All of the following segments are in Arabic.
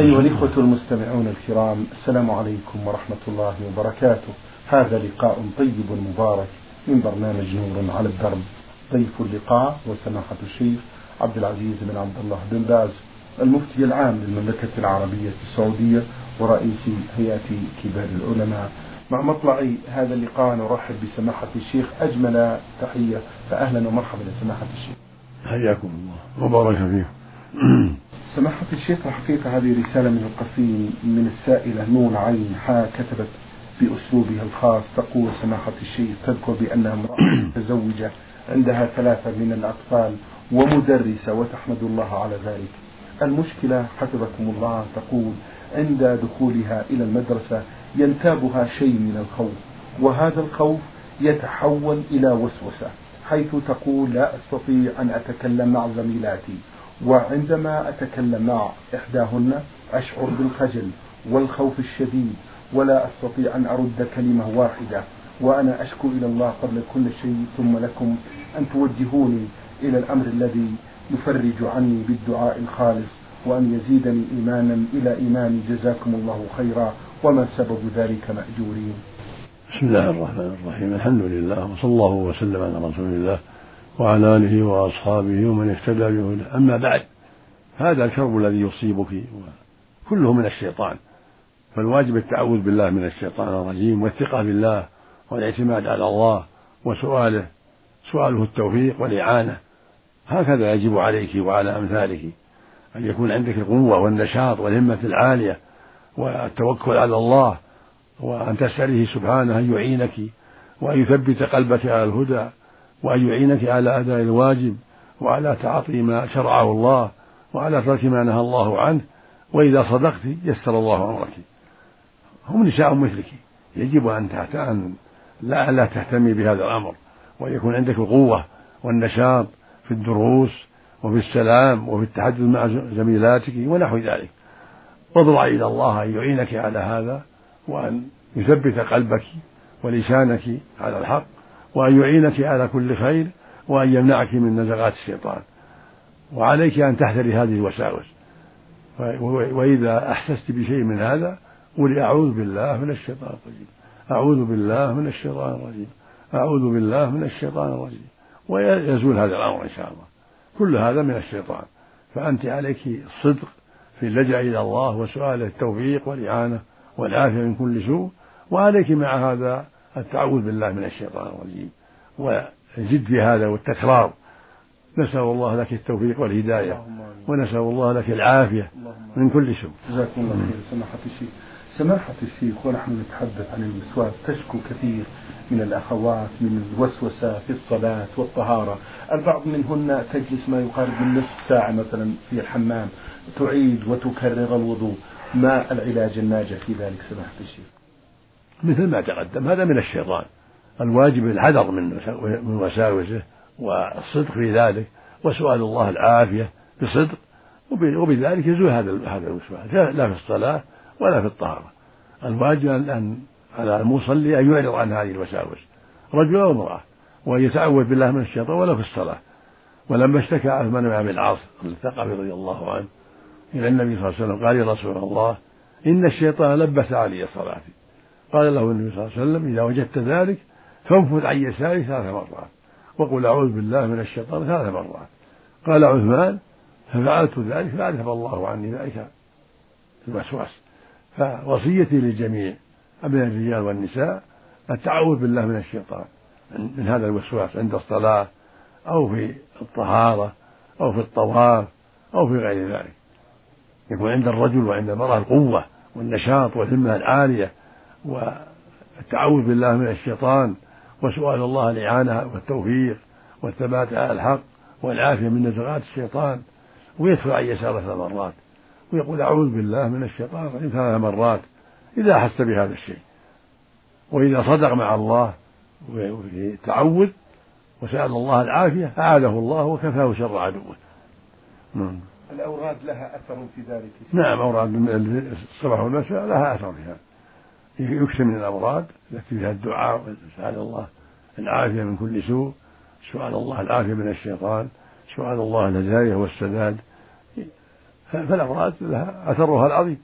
أيها الإخوة المستمعون الكرام السلام عليكم ورحمة الله وبركاته. هذا لقاء طيب مبارك من برنامج نور على الدرب. ضيف اللقاء وسماحة الشيخ عبد العزيز بن عبد الله بن باز المفتي العام للمملكة العربية السعودية ورئيس هيئة كبار العلماء. مع مطلع هذا اللقاء نرحب بسماحة الشيخ أجمل تحية فأهلا ومرحبا لسماحة الشيخ. حياكم الله. وبارك فيكم. سماحة الشيخ الحقيقة هذه رسالة من القصيم من السائلة نون عين حا كتبت بأسلوبها الخاص. تقول سماحة الشيخ تذكر بأنها امرأة متزوجة عندها ثلاثة من الأطفال ومدرسة وتحمد الله على ذلك. المشكلة حفظكم الله تقول عند دخولها إلى المدرسة ينتابها شيء من الخوف وهذا الخوف يتحول إلى وسوسة حيث تقول لا أستطيع أن أتكلم مع زميلاتي. وعندما أتكلم مع إحداهن أشعر بالخجل والخوف الشديد ولا أستطيع أن أرد كلمة واحدة وأنا أشكو إلى الله قبل كل شيء ثم لكم أن توجهوني إلى الأمر الذي يفرج عني بالدعاء الخالص وأن يزيدني إيمانا إلى إيماني. جزاكم الله خيرا. وما سبب ذلك مأجورين؟ بسم الله الرحمن الرحيم. الحمد لله وصلى الله وسلم على رسول الله. وعلى آله وأصحابه ومن اهتدى بهداه. أما بعد هذا الكرب الذي يصيبك كله من الشيطان. فالواجب التعوذ بالله من الشيطان الرجيم والثقة بالله والاعتماد على الله وسؤاله سؤاله التوفيق والإعانة. هكذا يجب عليك وعلى أمثالك أن يكون عندك القوة والنشاط والهمة العالية والتوكل على الله وأن تسأله سبحانه أن يعينك وأن يثبت قلبك على الهدى وأن يعينك على أداء الواجب وعلى تعاطي ما شرعه الله وعلى ترك ما نهى الله عنه وإذا صدقت يسر الله أمرك. هم نساء مثلك. يجب أن أن لا لا تهتمي بهذا الأمر. وأن يكون عندك القوة والنشاط في الدروس وفي السلام وفي التحدث مع زميلاتك ونحو ذلك. واضرع إلى الله أن يعينك على هذا وأن يثبت قلبك ولسانك على الحق. وأن يعينك على كل خير وأن يمنعك من نزغات الشيطان. وعليك أن تحذري هذه الوساوس. وإذا أحسست بشيء من هذا قولي أعوذ بالله من الشيطان الرجيم. أعوذ بالله من الشيطان الرجيم. أعوذ بالله من الشيطان الرجيم. ويزول هذا الأمر إن شاء الله. كل هذا من الشيطان. فأنت عليك الصدق في اللجأ إلى الله وسؤاله التوفيق والإعانة والعافية من كل سوء. وعليك مع هذا التعوذ بالله من الشيطان الرجيم. وزد في هذا والتكرار. نسأل الله لك التوفيق والهداية. ونسأل الله لك العافية. من كل سوء. جزاكم الله خير. سماحة الشيخ. سماحة الشيخ ونحن نتحدث عن الوسواس. تشكو كثير من الأخوات من الوسوسة في الصلاة والطهارة. البعض منهن تجلس ما يقارب من نصف ساعة مثلا في الحمام. تعيد وتكرر الوضوء. ما العلاج الناجح في ذلك سماحة الشيخ؟ مثل ما تقدم. هذا من الشيطان. الواجب الحذر من من وساوسه والصدق في ذلك وسؤال الله العافية بصدق. وبذلك يزول هذا هذا الوسواس لا في الصلاة ولا في الطهارة. الواجب أن على المصلي أن يعرض عن هذه الوساوس. رجل أو امرأة. وأن يتعوذ بالله من الشيطان ولو في الصلاة. ولما اشتكى عثمان بن عبد العاص الثقفي رضي الله عنه إلى النبي صلى الله عليه وسلم قال يا رسول الله إن الشيطان لبس علي صلاتي. قال له النبي صلى الله عليه وسلم إذا وجدت ذلك فانفذ عن يساري ثلاث مرات. وقل أعوذ بالله من الشيطان. ثلاث مرات. قال عثمان ففعلت ذلك فأذهب الله عني ذلك الوسواس. فوصيتي للجميع من الرجال والنساء التعوذ بالله من الشيطان من هذا الوسواس عند الصلاة أو في الطهارة أو في الطواف أو في غير ذلك. يكون عند الرجل وعند المرأة القوة والنشاط والهمة العالية. والتعوذ بالله من الشيطان وسؤال الله الإعانة والتوفيق والثبات على الحق والعافية من نزغات الشيطان ويدفع عن يساره ثلاث مرات ويقول أعوذ بالله من الشيطان الرجيم ثلاث مرات إذا أحس بهذا الشيء وإذا صدق مع الله تعوذ وسأل الله العافية أعاده الله وكفاه شر عدوه. نعم. الأوراد لها أثر في ذلك. نعم أوراد الصباح والمساء لها أثر فيها يكثر من الأوراد يكفي فيها الدعاء وسأل الله العافية من كل سوء سؤال الله العافية من الشيطان سؤال الله الهداية والسداد. فالأفراد لها أثرها العظيم.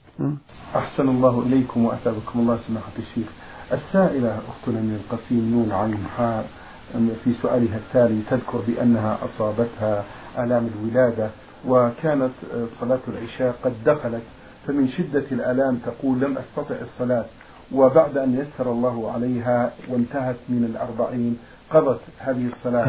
أحسن الله إليكم وأثابكم الله سماحة الشيخ. السائلة أختنا من القسيم نون عين حاء في سؤالها التالي تذكر بأنها أصابتها آلام الولادة وكانت صلاة العشاء قد دخلت فمن شدة الآلام تقول لم أستطع الصلاة. وبعد أن يسر الله عليها وانتهت من الأربعين قضت هذه الصلاة.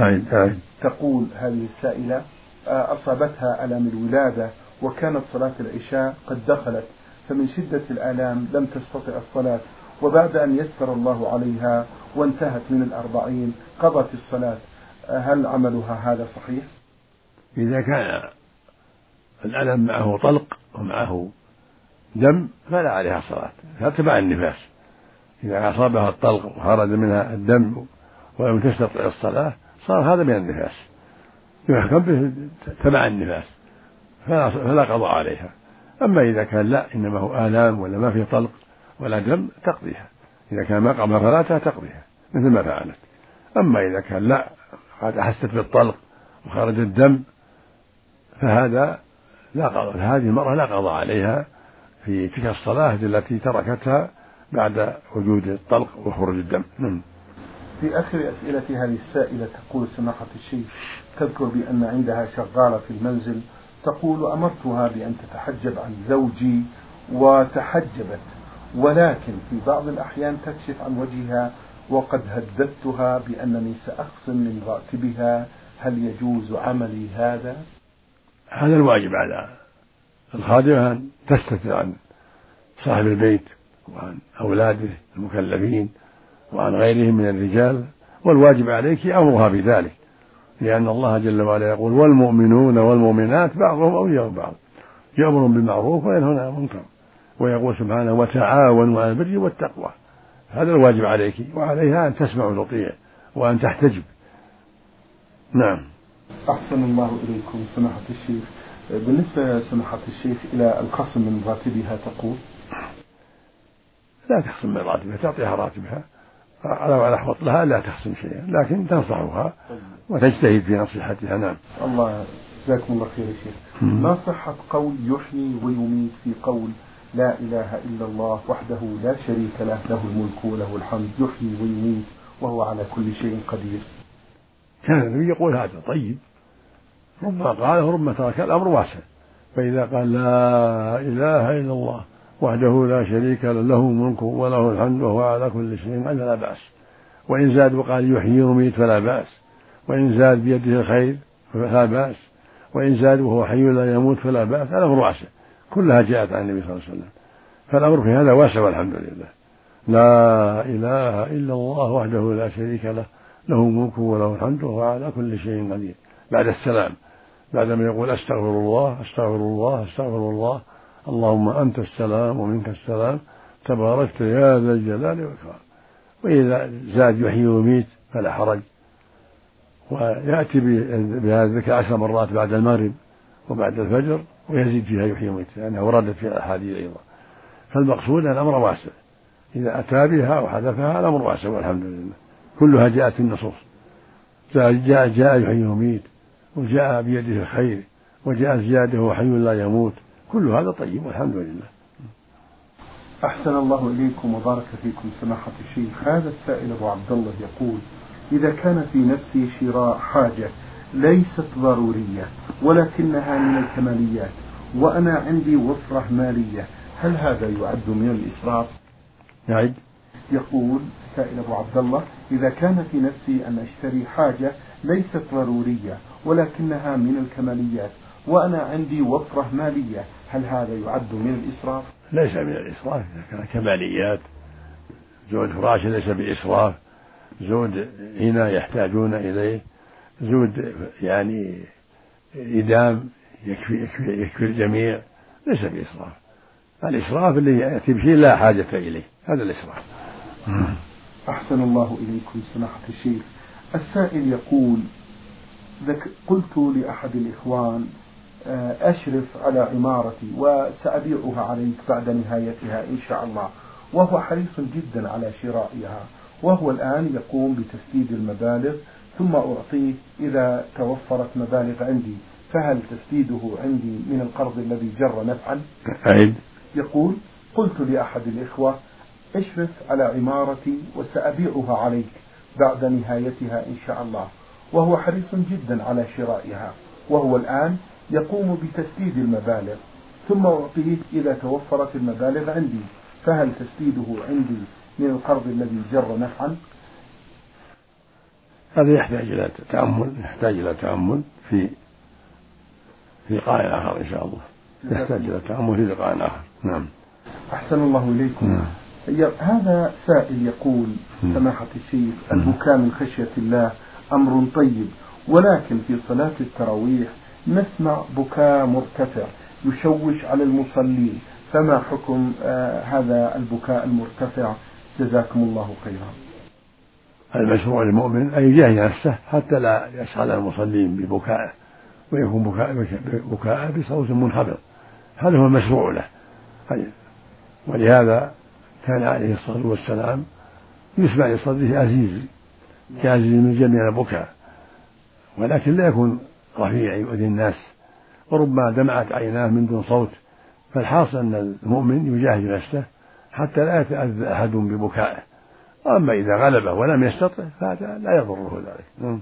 تقول هذه السائلة أصابتها ألم الولادة وكانت صلاة العشاء قد دخلت فمن شدة الآلام لم تستطع الصلاة وبعد أن يسر الله عليها وانتهت من الأربعين قضت الصلاة هل عملها هذا صحيح؟ إذا كان الألم معه طلق ومعه دم فلا عليها صلاة. تبع النفاس. إذا أصابها الطلق وخرج منها الدم ولم تستطع الصلاة صار هذا من النفاس. يحكم به تبع النفاس فلا, فلا قضاء عليها. أما إذا كان لا إنما هو آلام ولا ما فيه طلق ولا دم تقضيها. إذا كان ما قام صلاتها تقضيها مثل ما فعلت. أما إذا كان لا قد أحست بالطلق وخرج الدم فهذا لا قضاء هذه المرأة لا قضاء عليها. في تلك الصلاة التي تركتها بعد وجود الطلق وخروج الدم. نعم. في آخر أسئلة هذه السائلة تقول سماحة الشيخ تذكر بأن عندها شغالة في المنزل تقول أمرتها بأن تتحجب عن زوجي وتحجبت ولكن في بعض الأحيان تكشف عن وجهها وقد هددتها بأنني سأخصم من راتبها. هل يجوز عملي هذا؟ هذا الواجب على الخادمة أن تستتر عن صاحب البيت وعن أولاده المكلفين وعن غيرهم من الرجال والواجب عليك أمرها بذلك لأن الله جل وعلا يقول والمؤمنون والمؤمنات بعضهم أولياء بعض يأمر بالمعروف وينهون عن المنكر ويقول سبحانه وتعاونوا على البر والتقوى هذا الواجب عليك وعليها أن تسمع وتطيع وأن تحتجب. نعم. أحسن الله إليكم سماحة الشيخ. بالنسبة سماحة الشيخ إلى الخصم من راتبها تقول؟ لا تخصم من راتبها تعطيها راتبها. على على حوط لها لا تخصم شيئا لكن تنصحها وتجتهد في نصيحتها. نعم. الله جزاكم الله خير يا شيخ. ما صحة قول يحيي ويميت في قول لا إله إلا الله وحده لا شريك له له الملك وله الحمد يحيي ويميت وهو على كل شيء قدير؟ كان النبي يقول هذا طيب. ربما قال وربما ترك الأمر واسع. فإذا قال لا إله إلا الله وحده لا شريك له له الملك وله الحمد وهو على كل شيء قدير فلا بأس. وإن زاد وقال يحيي ويميت فلا بأس. وإن زاد بيده الخير فلا بأس. وإن زاد وهو حي لا يموت فلا بأس. الأمر واسع. كلها جاءت عن النبي صلى الله عليه وسلم. فالأمر في هذا واسع والحمد لله. لا إله إلا الله وحده لا شريك له له الملك وله الحمد وهو على كل شيء قدير بعد السلام. بعدما يقول أستغفر الله أستغفر الله أستغفر الله. اللهم أنت السلام ومنك السلام. تباركت يا ذا الجلال والإكرام. وإذا زاد يحيي ويميت فلا حرج. ويأتي بهذا الذكر عشر مرات بعد المغرب وبعد الفجر ويزيد فيها يحيي ويميت لأنها وردت في الأحاديث أيضا. فالمقصود أن الأمر واسع. إذا أتى بها أو حذفها الأمر واسع والحمد لله. كلها جاءت في النصوص. جاء جاء, جاء يحيي ويميت. وجاء بيده الخير وجاء زيادة وحي لا يموت. كل هذا طيب والحمد لله. أحسن الله إليكم وبارك فيكم سماحة الشيخ. هذا السائل أبو عبد الله يقول إذا كان في نفسي شراء حاجة ليست ضرورية ولكنها من الكماليات وأنا عندي وفرة مالية هل هذا يعد من الإسراف؟ يعد يقول السائل أبو عبد الله إذا كان في نفسي أن أشتري حاجة ليست ضرورية ولكنها من الكماليات وأنا عندي وفرة مالية. هل هذا يعد من الإسراف؟ ليس من الإسراف إذا كان كماليات. زود فراش ليس بإسراف. زود هنا يحتاجون إليه. زود يعني إدام يكفي يكفي يكفي الجميع. ليس بإسراف. الإسراف اللي يأتي بشيء لا حاجة إليه. هذا الإسراف. أحسن الله إليكم سماحة الشيخ. السائل يقول قلت لأحد الإخوان آه، أشرف على عمارتي وسأبيعها عليك بعد نهايتها إن شاء الله. وهو حريص جدا على شرائها. وهو الآن يقوم بتسديد المبالغ ثم أعطيه إذا توفرت مبالغ عندي. فهل تسديده عندي من القرض الذي جر نفعا؟ أعد. يقول قلت لأحد الإخوة أشرف على عمارتي وسأبيعها عليك بعد نهايتها إن شاء الله. وهو حريص جدا على شرائها وهو الآن يقوم بتسديد المبالغ ثم أعطيه إذا توفرت المبالغ عندي. فهل تسديده عندي من القرض الذي جر نفعا؟ هذا يحتاج إلى تأمل يحتاج إلى تأمل في في لقاء آخر إن شاء الله. يحتاج إلى تأمل في لقاء آخر. نعم. أحسن الله إليكم. نعم. هذا سائل يقول سماحة الشيخ البكاء من خشية الله أمر طيب ولكن في صلاة التراويح نسمع بكاء مرتفع يشوش على المصلين. فما حكم آه هذا البكاء المرتفع؟ جزاكم الله خيرا. المشروع للمؤمن أن يجاهد نفسه حتى لا يشغل المصلين ببكائه ويكون بكاء بكاء بصوت منخفض. هذا هو المشروع له. ولهذا كان عليه الصلاة والسلام يسمع لصدره أزيز كأزيز من جميع البكاء ولكن لا يكون رفيع يؤذي الناس وربما دمعت عيناه من دون صوت فالحاصل أن المؤمن يجاهد نفسه حتى لا يتأذى أحد ببكائه. وأما إذا غلبه ولم يستطع فهذا لا يضره ذلك. نعم.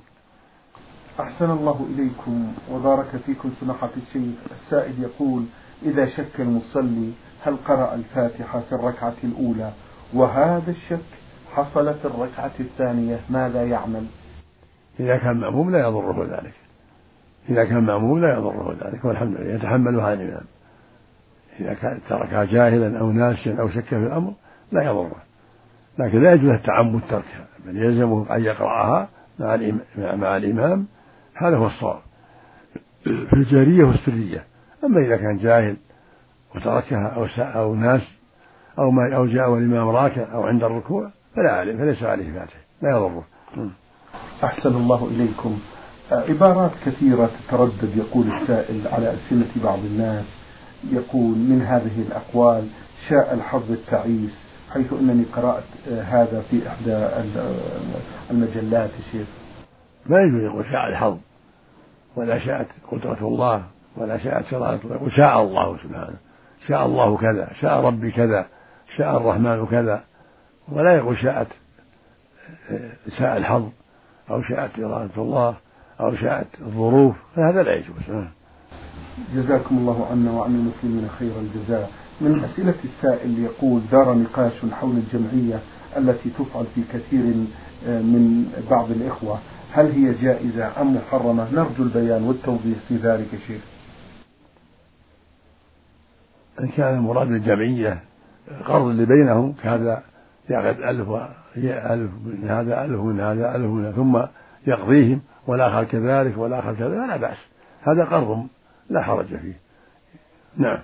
أحسن الله إليكم وبارك فيكم سماحة الشيخ السائل يقول إذا شك المصلي هل قرأ الفاتحة في الركعة الأولى؟ وهذا الشك حصل في الركعة الثانية ماذا يعمل؟ إذا كان مأموم لا يضره ذلك. إذا كان مأموم لا يضره ذلك والحمد لله يتحملها الإمام إذا كان تركها جاهلا أو ناسيا أو شك في الأمر لا يضره. لكن لا يجوز التعمد تركها بل يلزمه أن يقرأها مع مع الإمام. هذا هو الصواب. في الجارية والسرية. أما إذا كان جاهل وتركها أو أو ناس أو ما أو جاء والإمام راكع أو عند الركوع فلا عليه فليس عليه فاتح لا يضره. أحسن الله إليكم. عبارات كثيرة تتردد يقول السائل على ألسنة بعض الناس. يقول من هذه الأقوال شاء الحظ التعيس حيث أنني قرأت هذا في إحدى المجلات الشيخ ما يجوز يقول شاء الحظ ولا شاءت قدرة الله ولا شاءت شرائط الله وشاء الله سبحانه شاء الله كذا شاء ربي كذا شاء الرحمن كذا. ولا يقول شاءت شاء الحظ أو شاءت إرادة الله أو شاءت الظروف فهذا لا يجوز. جزاكم الله عنا وعن المسلمين خير الجزاء. من أسئلة السائل يقول دار نقاش حول الجمعية التي تفعل في كثير من بعض الإخوة. هل هي جائزة أم محرمة؟ نرجو البيان والتوضيح في ذلك شيخ. إن كان المراد بالجمعية القرض اللي بينهم كهذا يأخذ ألف ألف من هذا ألف من هذا ألف من هذا ثم يقضيهم والآخر كذلك والآخر كذلك. فلا بأس. هذا قرض لا حرج فيه. نعم.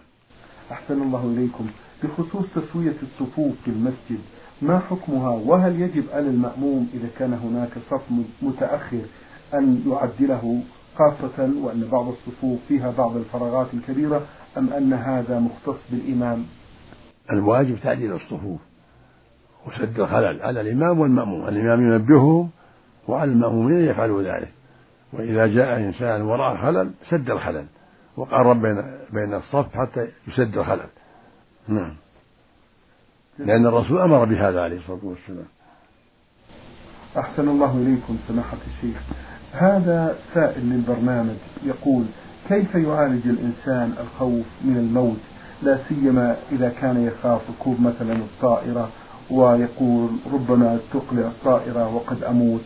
أحسن الله إليكم. بخصوص تسوية الصفوف في المسجد ما حكمها؟ وهل يجب على المأموم إذا كان هناك صف متأخر أن يعدله خاصة وأن بعض الصفوف فيها بعض الفراغات الكبيرة أم أن هذا مختص بالإمام؟ الواجب تعديل الصفوف. وسد الخلل. على الإمام والمأموم. الإمام ينبههم وعلى المأمومين يفعلوا ذلك. وإذا جاء إنسان وراء خلل سد الخلل. وقرب بين بين الصف حتى يسد الخلل. نعم. لأن الرسول أمر بهذا عليه الصلاة والسلام. أحسن الله إليكم سماحة الشيخ. هذا سائل للبرنامج يقول كيف يعالج الإنسان الخوف من الموت؟ لا سيما إذا كان يخاف ركوب مثلا الطائرة ويقول ربما تقلع الطائرة وقد أموت.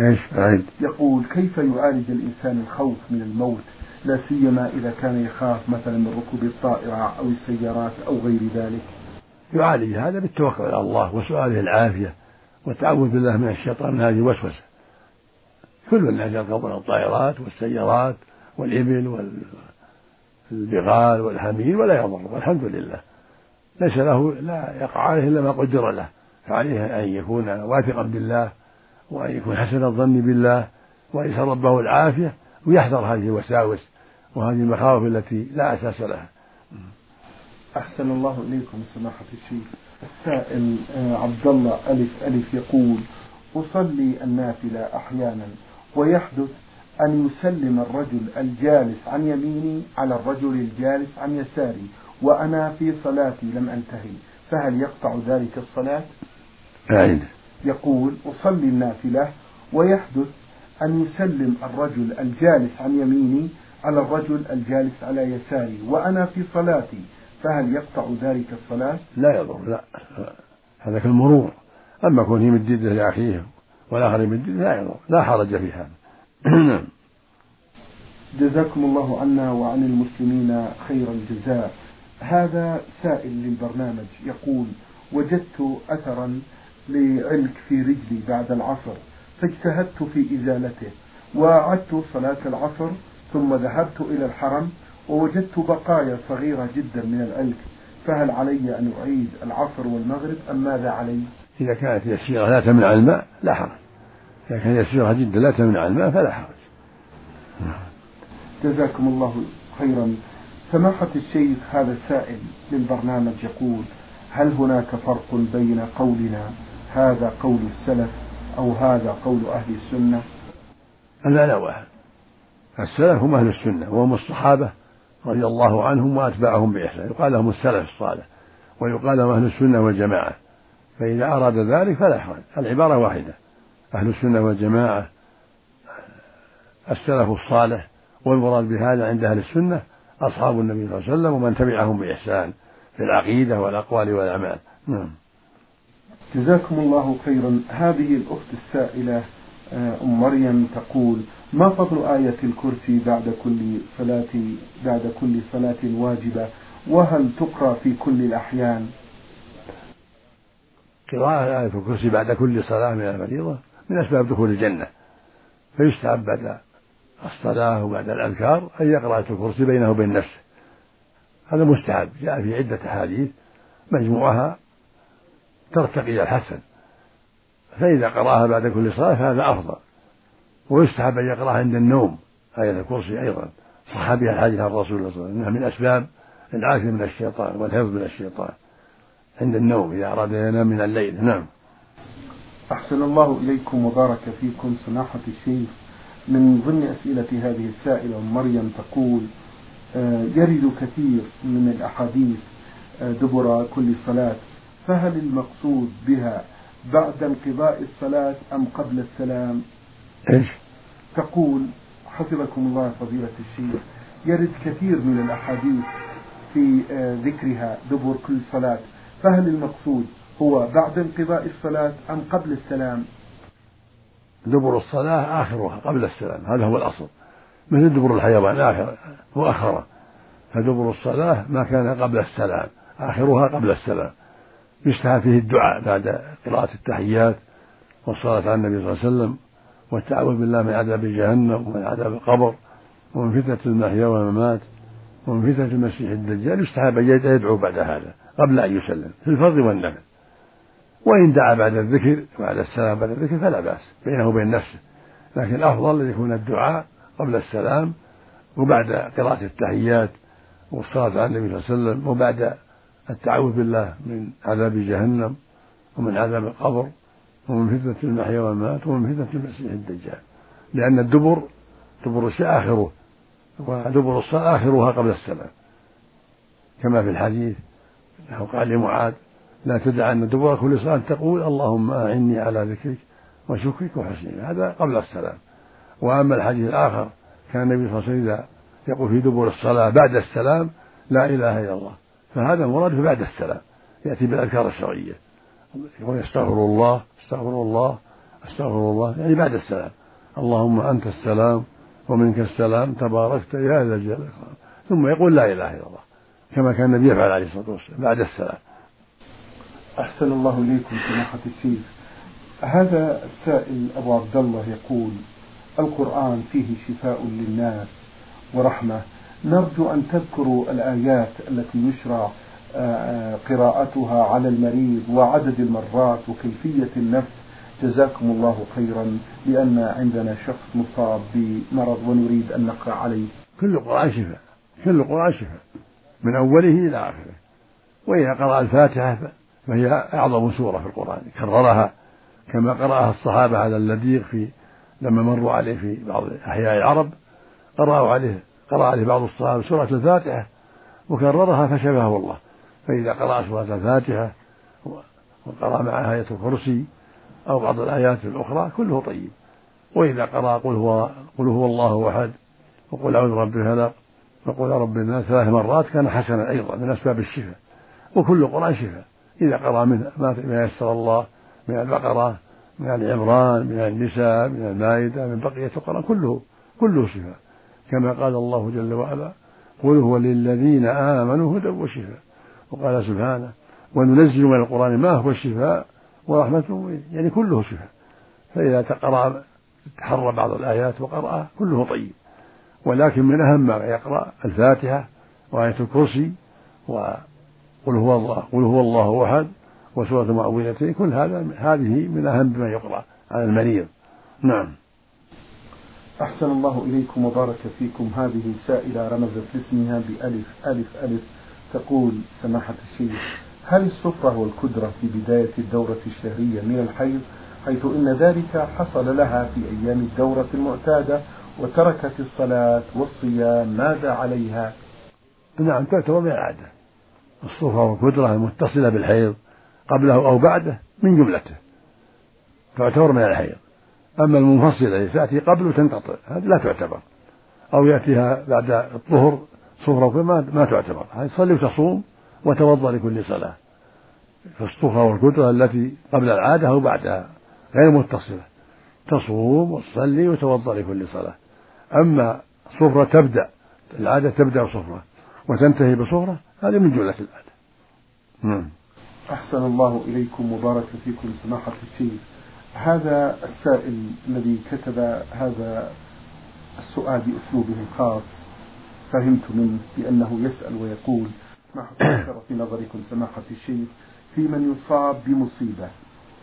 إيش بعد؟ يقول كيف يعالج الإنسان الخوف من الموت؟ لا سيما إذا كان يخاف مثلا من ركوب الطائرة أو السيارات أو غير ذلك. يعالج هذا بالتوكل على الله وسؤاله العافية والتعوذ بالله من الشيطان. من هذه الوسوسة كل الناس يركبون الطائرات والسيارات والإبل والبغال والحمير ولا يضر والحمد لله. ليس له لا يقع عليه إلا ما قدر له. فعليه أن يكون واثقا بالله وأن يكون حسن الظن بالله وأن يسأل ربه العافية ويحذر هذه الوساوس وهذه المخاوف التي لا أساس لها. أحسن الله إليكم سماحة الشيخ. السائل آه، عبد الله ألف ألف يقول أصلي النافلة أحيانا ويحدث أن يسلم الرجل الجالس عن يميني على الرجل الجالس عن يساري وأنا في صلاتي لم أنتهي فهل يقطع ذلك الصلاة؟ أعيد يقول أصلي النافلة ويحدث أن يسلم الرجل الجالس عن يميني على الرجل الجالس على يساري وأنا في صلاتي فهل يقطع ذلك الصلاة؟ لا يضر لا. هذا كالمرور. أما كونه يمد يده لأخيه والآخر يمد يده لا يضر لا حرج في هذا. نعم. جزاكم الله عنا وعن المسلمين خير الجزاء. هذا سائل للبرنامج يقول وجدت أثرا لعلك في رجلي بعد العصر فاجتهدت في إزالته وأعدت صلاة العصر ثم ذهبت إلى الحرم ووجدت بقايا صغيرة جدا من العلك فهل علي أن أعيد العصر والمغرب أم ماذا علي؟ إذا كانت يسيرة لا تمنع الماء لا حرج. إذا كانت يسيرة جدا لا تمنع الماء فلا حرج. جزاكم الله خيرا. سماحة الشيخ هذا السائل للبرنامج يقول هل هناك فرق بين قولنا هذا قول السلف أو هذا قول أهل السنة؟ المعنى واحد السلف هم أهل السنة وهم الصحابة رضي الله عنهم وأتباعهم بإحسان. يقال لهم السلف الصالح ويقال لهم أهل السنة والجماعة. فإذا أراد ذلك فلا حرج العبارة واحدة. أهل السنة والجماعة السلف الصالح والمراد بهذا عند أهل السنة أصحاب النبي صلى الله عليه وسلم ومن تبعهم بإحسان في العقيدة والأقوال والأعمال. نعم. جزاكم الله خيرا. هذه الأخت السائلة آه، أم مريم تقول ما فضل آية الكرسي بعد كل صلاة بعد كل صلاة واجبة؟ وهل تقرأ في كل الأحيان? قراءة آية الكرسي بعد كل صلاة من الفريضة من أسباب دخول الجنة. فيستحب بعد الصلاة وبعد الأذكار أن يقرأ آية الكرسي بينه وبين نفسه. هذا مستحب جاء في عدة أحاديث مجموعها ترتقي إلى الحسن. فإذا قرأها بعد كل صلاة فهذا أفضل. ويستحب أن يقرأها عند النوم آية الكرسي أيضا. صح بها الحديث عن الرسول صلى الله عليه وسلم إنها من أسباب العافية من الشيطان والحفظ من الشيطان. عند النوم إذا أراد أن ينام من الليل نعم. أحسن الله إليكم وبارك فيكم سماحة الشيخ من ضمن أسئلة هذه السائلة مريم تقول آه، يرد كثير من الأحاديث آه، دبر كل صلاة فهل المقصود بها بعد انقضاء الصلاة أم قبل السلام؟ إيش؟ تقول حفظكم الله فضيلة الشيخ يرد كثير من الأحاديث في آه، ذكرها دبر كل صلاة فهل المقصود هو بعد انقضاء الصلاة أم قبل السلام؟ دبر الصلاة آخرها قبل السلام هذا هو الأصل. مثل دبر الحيوان آخر وآخره فدبر الصلاة ما كان قبل السلام آخرها قبل السلام. يستحى فيه الدعاء بعد قراءة التحيات والصلاة على النبي صلى الله عليه وسلم والتعوذ بالله من عذاب جهنم ومن عذاب القبر ومن فتنة المحيا والممات ومن فتنة المسيح الدجال. يستحب أن يدعو بعد هذا قبل أن يسلم في الفرض والنفل وإن دعا بعد الذكر بعد السلام بعد الذكر فلا بأس بينه وبين نفسه. لكن الأفضل أن يكون الدعاء قبل السلام وبعد قراءة التحيات والصلاة على النبي صلى الله عليه وسلم وبعد التعوذ بالله من عذاب جهنم ومن عذاب القبر ومن فتنة المحيا والممات ومن فتنة المسيح الدجال. لأن الدبر دبر الشيء آخره ودبر الصلاة آخرها قبل السلام. كما في الحديث أنه قال لمعاذ لا تدع أن دبر كل صلاة تقول اللهم أعني على ذكرك وشكرك وحسن هذا قبل السلام. وأما الحديث الآخر كان النبي صلى الله عليه وسلم يقول في دبر الصلاة بعد السلام لا إله إلا الله. فهذا المراد بعد السلام يأتي بالأذكار الشرعية. يقول استغفر الله استغفر الله استغفر الله يعني بعد السلام. اللهم أنت السلام ومنك السلام تباركت يا ذا الجلال ثم يقول لا إله إلا الله كما كان النبي يفعل عليه الصلاة والسلام بعد السلام. أحسن الله إليكم سماحة الشيخ هذا السائل أبو عبد الله يقول القرآن فيه شفاء للناس ورحمة. نرجو أن تذكروا الآيات التي يشرع آه، قراءتها على المريض وعدد المرات وكيفية النفس. جزاكم الله خيرا لأن عندنا شخص مصاب بمرض ونريد أن نقرأ عليه. كل القرآن شفاء كل القرآن شفاء من أوله إلى آخره. وإذا قرأ الفاتحة فهي أعظم سورة في القرآن. كررها كما قرأها الصحابة على اللديق في لما مروا عليه في بعض أحياء العرب قرأوا عليه قرأ عليه بعض الصحابة سورة الفاتحة وكررها فشفاه الله. فإذا قرأ سورة الفاتحة وقرأ معها آية الكرسي أو بعض الآيات الأخرى كله طيب. وإذا قرأ قل هو قل هو الله أحد وقل أعوذ برب الفلق وقل رب الناس ثلاث مرات كان حسنا أيضا من أسباب الشفاء. وكل قرآن شفاء. إذا قرأ منه ما يسر الله من البقرة من آل عمران من النساء من المائدة من بقية القرآن كله كله شفاء. كما قال الله جل وعلا قل هو للذين آمنوا هدى وشفاء وقال سبحانه وننزل من القرآن ما هو الشفاء ورحمة يعني كله شفاء. فإذا تقرأ تحرى بعض الآيات وقرأ كله طيب. ولكن من أهم ما يقرأ الفاتحة وآية الكرسي وقل هو الله قل هو الله أحد وسورة المعوذتين كل هذا هذه من أهم ما يقرأ على المريض. نعم. أحسن الله إليكم وبارك فيكم. هذه سائلة رمزت لاسمها بألف ألف ألف. تقول سماحة الشيخ هل السفرة والكدرة في بداية الدورة الشهرية من الحيض حيث إن ذلك حصل لها في أيام الدورة المعتادة وتركت الصلاة والصيام ماذا عليها؟ نعم تعتبر من العادة. الصفرة والكدرة المتصلة بالحيض قبله أو بعده من جملته تعتبر من الحيض. أما المنفصلة التي تأتي قبل وتنقطع هذه لا تعتبر. أو يأتيها بعد الظهر صفرة ما ما تعتبر. هذه تصلي وتصوم وتوضأ لكل صلاة. فالصفرة والكدرة التي قبل العادة أو بعدها غير متصلة تصوم وتصلي وتوضأ لكل صلاة. أما صفرة تبدأ العادة تبدأ صفرة. وتنتهي بصفرة هذه من جملة العادة نعم. أحسن الله إليكم وبارك فيكم سماحة الشيخ هذا السائل الذي كتب هذا السؤال بأسلوبه الخاص فهمت منه بأنه يسأل ويقول ما في نظركم سماحة الشيخ في من يصاب بمصيبة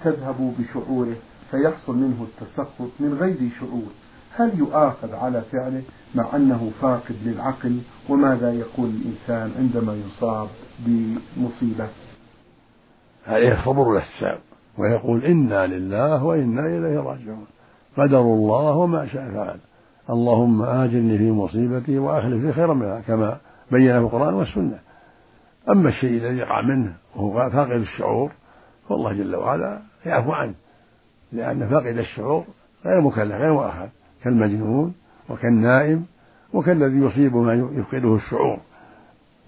تذهب بشعوره فيحصل منه التسخط من غير شعور. هل يؤاخذ على فعله مع أنه فاقد للعقل وماذا يقول الإنسان عندما يصاب بمصيبة؟ عليه الصبر والاحتساب ويقول إنا لله وإنا إليه راجعون. قدر الله وما شاء فعل. اللهم آجرني في مصيبتي وأخلف لي خيرا منها كما بين في القرآن والسنة. أما الشيء الذي يقع منه وهو فاقد الشعور فالله جل وعلا يعفو عنه لأن فاقد الشعور غير مكلف غير مؤاخذ كالمجنون وكالنائم وكالذي يصيبه ما يفقده الشعور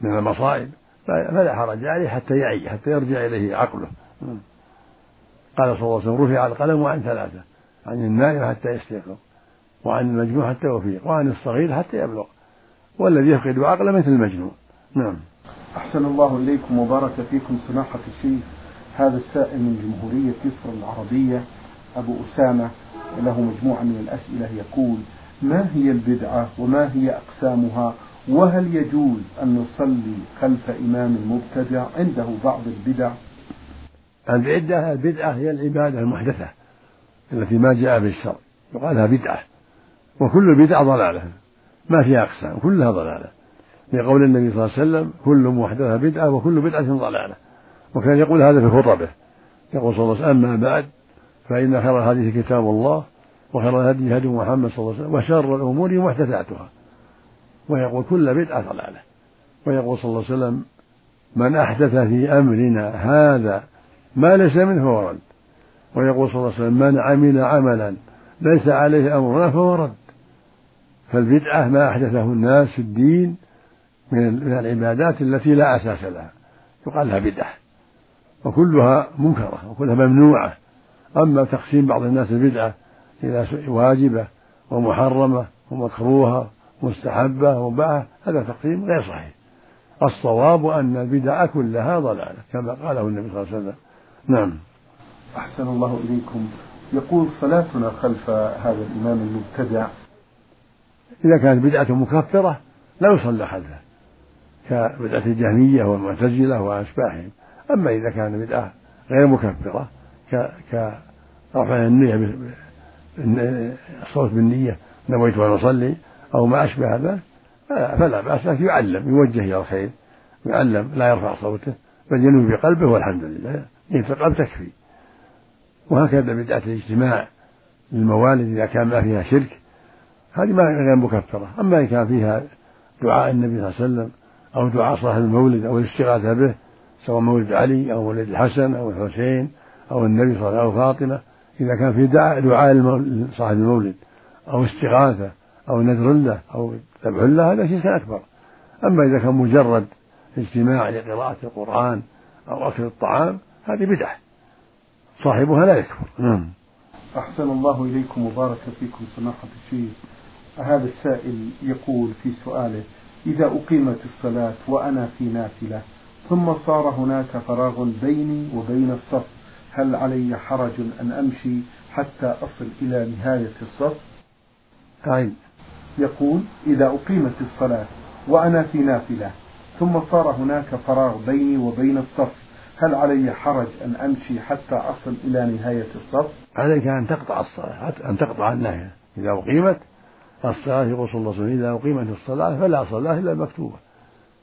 من المصائب. فلا حرج عليه حتى يعي حتى يرجع إليه عقله. قال صلى الله عليه وسلم رفع القلم عن ثلاثة عن النائم حتى يستيقظ وعن المجنون حتى يفيق وعن الصغير حتى يبلغ والذي يفقد عقله مثل المجنون. نعم. أحسن الله إليكم وبارك فيكم سماحة الشيخ هذا السائل من جمهورية مصر العربية أبو أسامة. له مجموعة من الأسئلة يقول ما هي البدعة وما هي أقسامها؟ وهل يجوز أن نصلي خلف إمام مبتدع عنده بعض البدع؟ البدعة البدعة هي العبادة المحدثة التي ما جاء في الشرع يقال لها بدعة وكل بدعة ضلالة. ما فيها أقسام؟ كلها ضلالة. لقول النبي صلى الله عليه وسلم كل محدثة بدعة وكل بدعة ضلالة. وكان يقول هذا في خطبه. يقول صلى الله عليه وسلم أما بعد فإن خير الحديث كتاب الله وخير الهدي هدي محمد صلى الله عليه وسلم وشر الأمور محدثاتها. ويقول كل بدعة ضلالة. ويقول صلى الله عليه وسلم من أحدث في أمرنا هذا ما ليس منه فهو رد. ويقول صلى الله عليه وسلم من عمل عملا ليس عليه أمرنا فهو رد. فالبدعة ما أحدثه الناس في الدين من العبادات التي لا أساس لها. يقال لها بدعة. وكلها منكرة وكلها ممنوعة. أما تقسيم بعض الناس البدعة إلى واجبة ومحرمة ومكروهة مستحبة ومباحة هذا تقسيم غير صحيح. الصواب أن البدع كلها ضلالة كما قاله النبي صلى الله عليه وسلم. نعم. أحسن الله إليكم. يقول صلاتنا خلف هذا الإمام المبتدع. إذا كانت بدعة مكفرة لا يصلى خلفه كبدعة الجهمية والمعتزلة وأشباههم. أما إذا كان بدعة غير مكفرة كرفع النية الصوت بالنية نويت أن أصلي أو ما أشبه هذا فلا بأس لكن يعلم يوجه إلى الخير يعلم لا يرفع صوته بل ينوي بقلبه والحمد لله نية القلب تكفي. وهكذا بدعة الاجتماع للموالد إذا كان ما فيها شرك هذه ما غير مكفرة. أما إن كان فيها دعاء النبي صلى الله عليه وسلم أو دعاء صاحب المولد أو الاستغاثة به سواء مولد علي أو مولد الحسن أو الحسين أو النبي صلى الله عليه وسلم أو فاطمة إذا كان في دعاء دعاء صاحب المولد أو استغاثة أو نذر له أو ذبح له هذا شيء أكبر. أما إذا كان مجرد اجتماع لقراءة القرآن أو أكل الطعام هذه بدعة. صاحبها لا يكفر. نعم. أحسن الله إليكم وبارك فيكم سماحة الشيخ. هذا السائل يقول في سؤاله إذا أقيمت الصلاة وأنا في نافلة ثم صار هناك فراغ بيني وبين الصف هل علي حرج أن أمشي حتى أصل إلى نهاية الصف؟ أي يقول إذا أقيمت الصلاة وأنا في نافلة ثم صار هناك فراغ بيني وبين الصف هل علي حرج أن أمشي حتى أصل إلى نهاية الصف؟ عليك أن تقطع الصلاة أن تقطع النهاية إذا أقيمت الصلاة يقول صلى الله عليه وسلم إذا أقيمت الصلاة فلا صلاة إلا المكتوبة.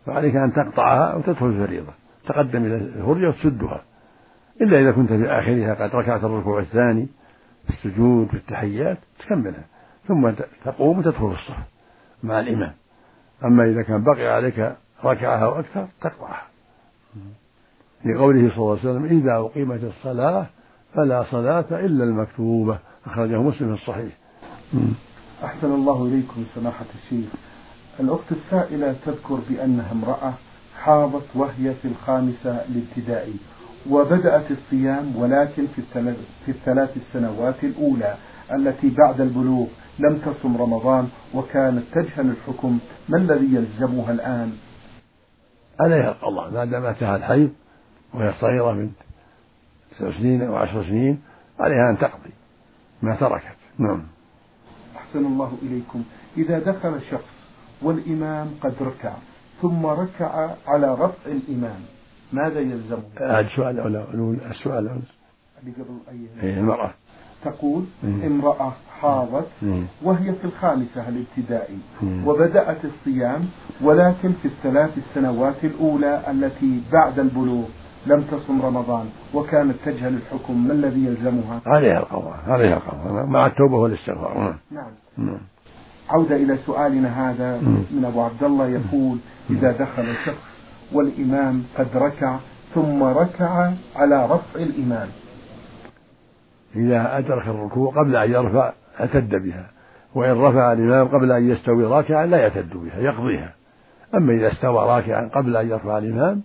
فعليك أن تقطعها وتدخل الفريضة. تقدم إلى الهرجة وتسدها. إلا إذا كنت في آخرها قد ركعت الركوع الثاني في السجود في التحيات تكملها. ثم تقوم وتدخل الصف مع الإمام. أما إذا كان بقي عليك ركعة أو أكثر تقطعها لقوله صلى الله عليه وسلم إذا أقيمت الصلاة فلا صلاة إلا المكتوبة. أخرجه مسلم في الصحيح. أحسن الله إليكم سماحة الشيخ. الأخت السائلة تذكر بأنها امرأة حاضت وهي في الخامسة الابتدائي وبدأت الصيام ولكن في الثلاث, في الثلاث السنوات الأولى التي بعد البلوغ لم تصم رمضان وكانت تجهل الحكم ما الذي يلزمها الآن؟ عليها القضاء ما دام أتاها الحيض وهي صغيرة من تسع سنين أو عشر سنين عليها أن تقضي ما تركت. نعم. أحسن الله إليكم. إذا دخل شخص والإمام قد ركع ثم ركع على رفع الإمام ماذا يلزمه؟ هذا السؤال الأول السؤال الأول اللي قبل أي إيه، المرأة. تقول امرأة حاضت وهي في الخامسة الابتدائي وبدأت الصيام ولكن في الثلاث السنوات الأولى التي بعد البلوغ لم تصم رمضان وكانت تجهل الحكم. ما الذي يلزمها؟ عليها القضاء عليها القضاء. مع التوبة والاستغفار. نعم. نعم, نعم. عودة إلى سؤالنا هذا من أبو عبد الله يقول إذا دخل شخص والإمام قد ركع ثم ركع على رفع الإمام. إذا أدرك الركوع قبل أن يرفع اعتد بها وإن رفع الإمام قبل أن يستوي راكعا لا يعتد بها يقضيها. أما إذا استوى راكعا قبل أن يرفع الإمام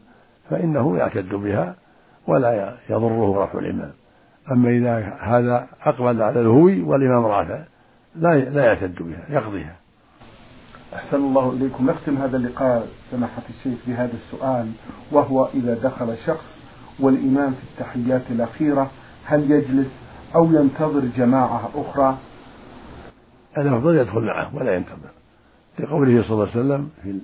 فإنه يعتد بها ولا يضره رفع الإمام. أما إذا هذا أقبل على الهوي والإمام رافع لا لا يعتد بها يقضيها. أحسن الله إليكم. نختم هذا اللقاء سماحة الشيخ بهذا السؤال وهو إذا دخل شخص والإمام في التحيات الأخيرة هل يجلس أو ينتظر جماعة أخرى؟ الأفضل يدخل معه ولا ينتظر. لقوله صلى الله عليه وسلم في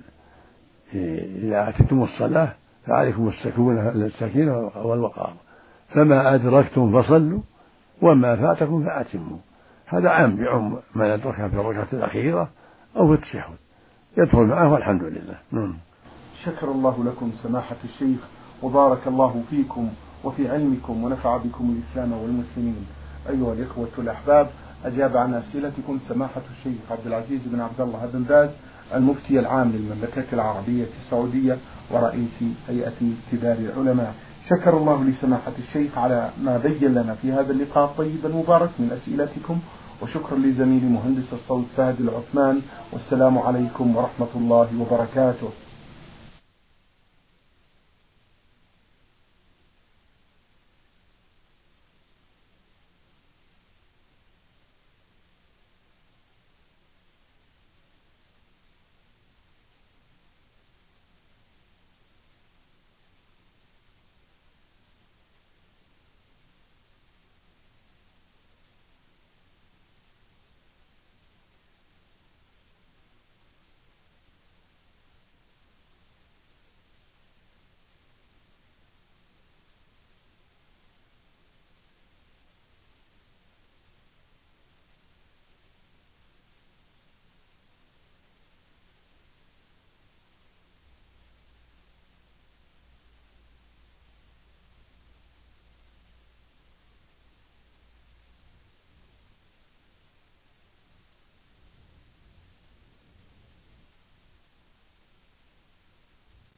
إذا أتيتم الصلاة فعليكم السكونة السكينة والوقار. فما أدركتم فصلوا وما فاتكم فأتموا. هذا عام يعم من أدركها في الركعة الأخيرة أو التشهد يدخل معه والحمد لله. نعم. شكر الله لكم سماحة الشيخ وبارك الله فيكم وفي علمكم ونفع بكم الإسلام والمسلمين. أيها الإخوة الأحباب أجاب عن أسئلتكم سماحة الشيخ عبد العزيز بن عبد الله بن باز المفتي العام للمملكة العربية السعودية ورئيس هيئة كبار العلماء. شكر الله لسماحة الشيخ على ما بين لنا في هذا اللقاء الطيب المبارك من أسئلتكم. وشكرا لزميلي مهندس الصوت فهد العثمان والسلام عليكم ورحمة الله وبركاته.